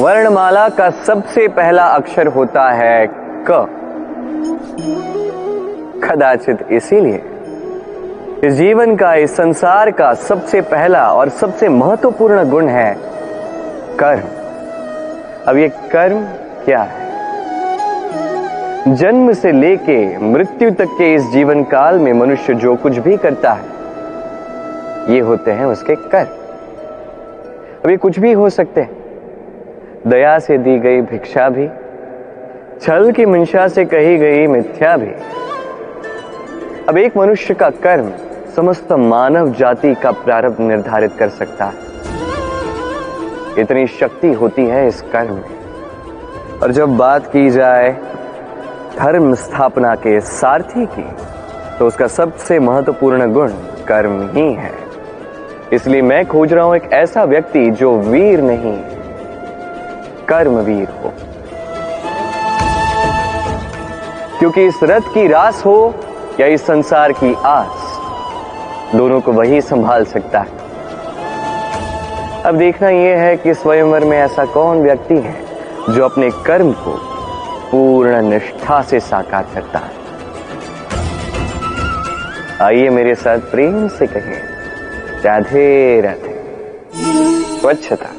वर्णमाला का सबसे पहला अक्षर होता है क। कदाचित इसीलिए इस जीवन का, इस संसार का सबसे पहला और सबसे महत्वपूर्ण गुण है कर्म। अब ये कर्म क्या है? जन्म से लेके मृत्यु तक के इस जीवन काल में मनुष्य जो कुछ भी करता है, ये होते हैं उसके कर्म। अब ये कुछ भी हो सकते हैं। दया से दी गई भिक्षा भी, छल की मंशा से कही गई मिथ्या भी। अब एक मनुष्य का कर्म समस्त मानव जाति का प्रारंभ निर्धारित कर सकता है। इतनी शक्ति होती है इस कर्म में। और जब बात की जाए धर्म स्थापना के सारथी की तो उसका सबसे महत्वपूर्ण गुण कर्म ही है। इसलिए मैं खोज रहा हूँ एक ऐसा व्यक्ति जो वीर नहीं कर्मवीर हो। क्योंकि इस रथ की रास हो या इस संसार की आस, दोनों को वही संभाल सकता है। अब देखना यह है कि स्वयंवर में ऐसा कौन व्यक्ति है जो अपने कर्म को पूर्ण निष्ठा से साकार करता है। आइए मेरे साथ प्रेम से कहिए राधे राधे। स्वच्छता।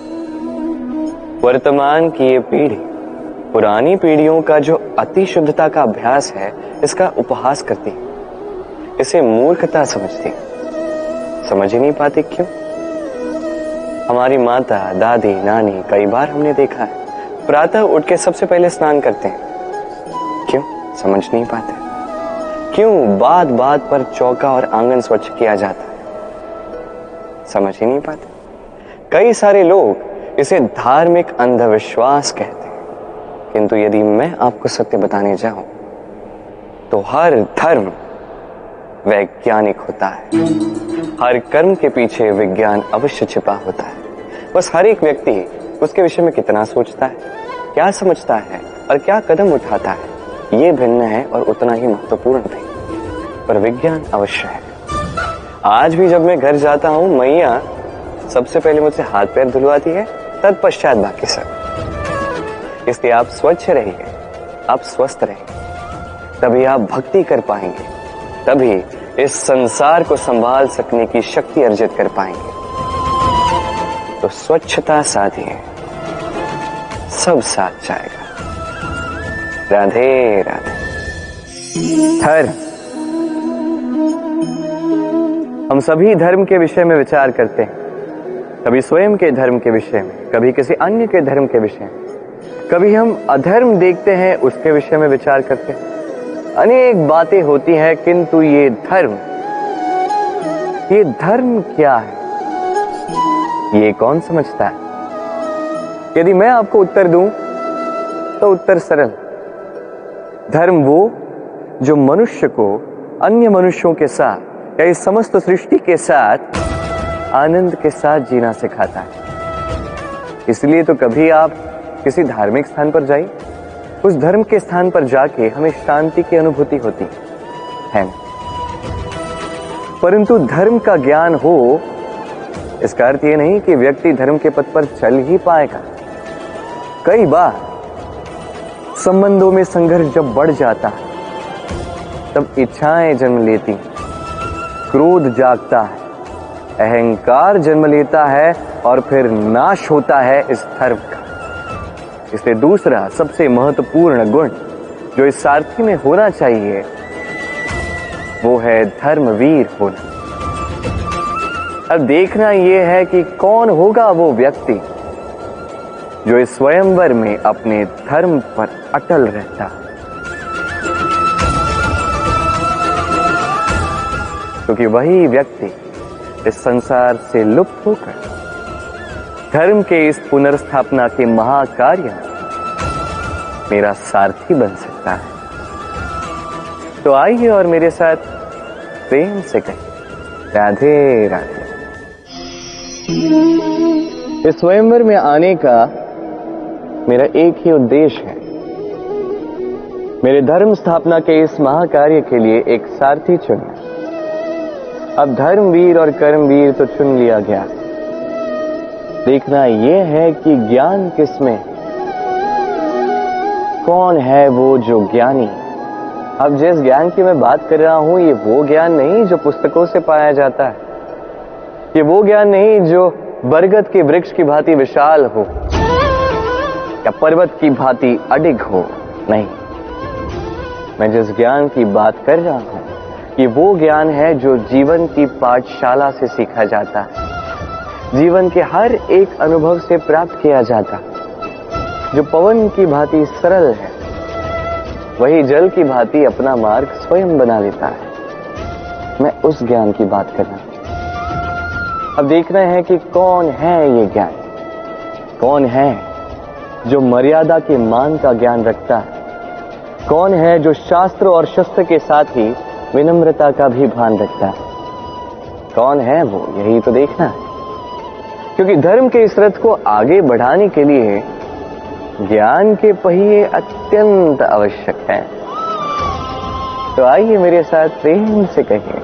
वर्तमान की ये पीढ़ी, पुरानी पीढ़ियों का जो अति शुद्धता का अभ्यास है, इसका उपहास करती है। इसे मूर्खता समझती समझ ही नहीं पाती क्यों? हमारी माता, दादी, नानी, कई बार हमने देखा है, प्रातः उठ के सबसे पहले स्नान करते हैं। क्यों? समझ नहीं पाते। क्यों बात बात पर चौका और आँगन स्वच्छ किया जाता है? समझ ही नहीं पाते। कई सारे लोग इसे धार्मिक अंधविश्वास कहते हैं। किंतु यदि मैं आपको सत्य बताने जाऊँ तो हर धर्म वैज्ञानिक होता है। हर कर्म के पीछे विज्ञान अवश्य छिपा होता है। बस हर एक व्यक्ति उसके विषय में कितना सोचता है, क्या समझता है और क्या कदम उठाता है, ये भिन्न है और उतना ही महत्वपूर्ण भी पर विज्ञान अवश्य है। आज भी जब मैं घर जाता हूँ, मैया सबसे पहले मुझसे हाथ पैर धुलवाती है तत्पश्चात बाकी सब। इसलिए आप स्वच्छ रहिए, आप स्वस्थ रहिए। तभी आप भक्ति कर पाएँगे। तभी इस संसार को संभाल सकने की शक्ति अर्जित कर पाएँगे। तो स्वच्छता साधिए, सब साथ जाएगा। राधे राधे। धर्म। हम सभी धर्म के विषय में विचार करते हैं। कभी स्वयं के धर्म के विषय में, कभी किसी अन्य के धर्म के विषय में, कभी हम अधर्म देखते हैं, उसके विषय में विचार करते हैं। अनेक बातें होती हैं, किंतु ये धर्म ये धर्म क्या है? ये कौन समझता है? यदि मैं आपको उत्तर दूँ तो उत्तर सरल। धर्म वो, जो मनुष्य को अन्य मनुष्यों के साथ, या इस समस्त सृष्टि के साथ आनंद के साथ जीना सिखाता है। इसलिए तो कभी आप किसी धार्मिक स्थान पर जाइए। उस धर्म के स्थान पर जाके हमें शांति की अनुभूति होती है। परंतु धर्म का ज्ञान हो, इसका अर्थ यह नहीं कि व्यक्ति धर्म के पथ पर चल ही पाएगा। कई बार संबंधों में संघर्ष जब बढ़ जाता है, तब इच्छाएँ जन्म लेती क्रोध जागता है। अहंकार जन्म लेता है और फिर नाश होता है इस धर्म का। इसलिए दूसरा सबसे महत्वपूर्ण गुण जो इस सारथी में होना चाहिए, वो है धर्मवीर होना। अब देखना यह है कि कौन होगा वो व्यक्ति जो इस स्वयंवर में अपने धर्म पर अटल रहता। क्योंकि वही व्यक्ति इस संसार से लुप्त होकर, धर्म के इस पुनर्स्थापना के महाकार्य मेरा सारथी बन सकता है। तो आइए और मेरे साथ प्रेम से कहें, राधे राधे। इस स्वयंवर में आने का मेरा एक ही उद्देश्य है। मेरे धर्म स्थापना के इस महाकार्य के लिए एक सारथी चुनना। अब धर्मवीर और कर्मवीर तो चुन लिया गया। देखना यह है कि ज्ञान किसमें कौन है वो जो ज्ञानी? अब जिस ज्ञान की मैं बात कर रहा हूँ, ये वो ज्ञान नहीं जो पुस्तकों से पाया जाता है। ये वो ज्ञान नहीं जो बरगद के वृक्ष की भांति विशाल हो, या पर्वत की भांति अडिग हो। नहीं, मैं जिस ज्ञान की बात कर रहा हूँ ये वो ज्ञान है जो जीवन की पाठशाला से सीखा जाता है। जीवन के हर एक अनुभव से प्राप्त किया जाता। जो पवन की भांति सरल है, वही जल की भांति अपना मार्ग स्वयं बना लेता है। मैं उस ज्ञान की बात कर रहा हूँ। अब देखना है कि कौन है ये ज्ञान? कौन है जो मर्यादा के मान का ज्ञान रखता है? कौन है जो शास्त्र और शस्त्र के साथ ही विनम्रता का भी भान रखता है। कौन है वो? यही तो देखना क्योंकि धर्म के इस रथ को आगे बढ़ाने के लिए ज्ञान के पहिए अत्यंत आवश्यक हैं। तो आइए मेरे साथ प्रेम से कहें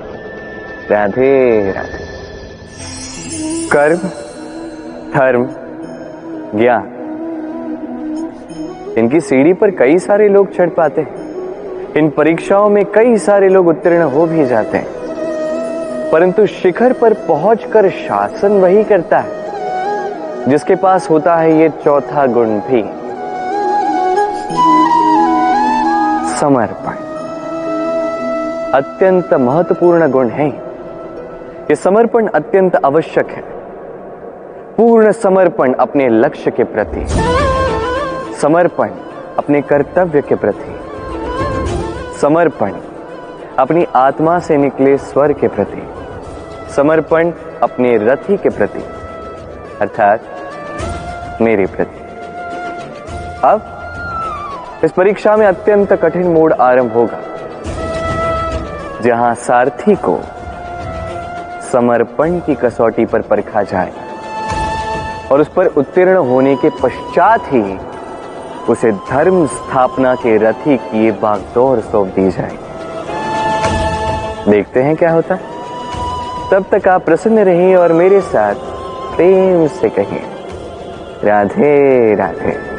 राधे राधे। कर्म, धर्म, ज्ञान। इनकी सीढ़ी पर कई सारे लोग चढ़ पाते हैं। इन परीक्षाओं में कई सारे लोग उत्तीर्ण हो भी जाते हैं। परंतु शिखर पर पहुंचकर शासन वही करता है, जिसके पास होता है ये चौथा गुण भी। समर्पण। अत्यंत महत्वपूर्ण गुण है। ये समर्पण अत्यंत आवश्यक है। पूर्ण समर्पण अपने लक्ष्य के प्रति, समर्पण अपने कर्तव्य के प्रति। समर्पण अपनी आत्मा से निकले स्वर के प्रति, समर्पण अपने रथी के प्रति, अर्थात मेरे प्रति। अब इस परीक्षा में अत्यंत कठिन मोड आरंभ होगा, जहाँ सारथी को समर्पण की कसौटी पर परखा जाए और उस पर उत्तीर्ण होने के पश्चात ही उसे धर्म स्थापना के रथी की बागदौर सौंप दी जाए। देखते हैं क्या होता। तब तक आप प्रसन्न रहिए और मेरे साथ प्रेम से कहें। राधे राधे।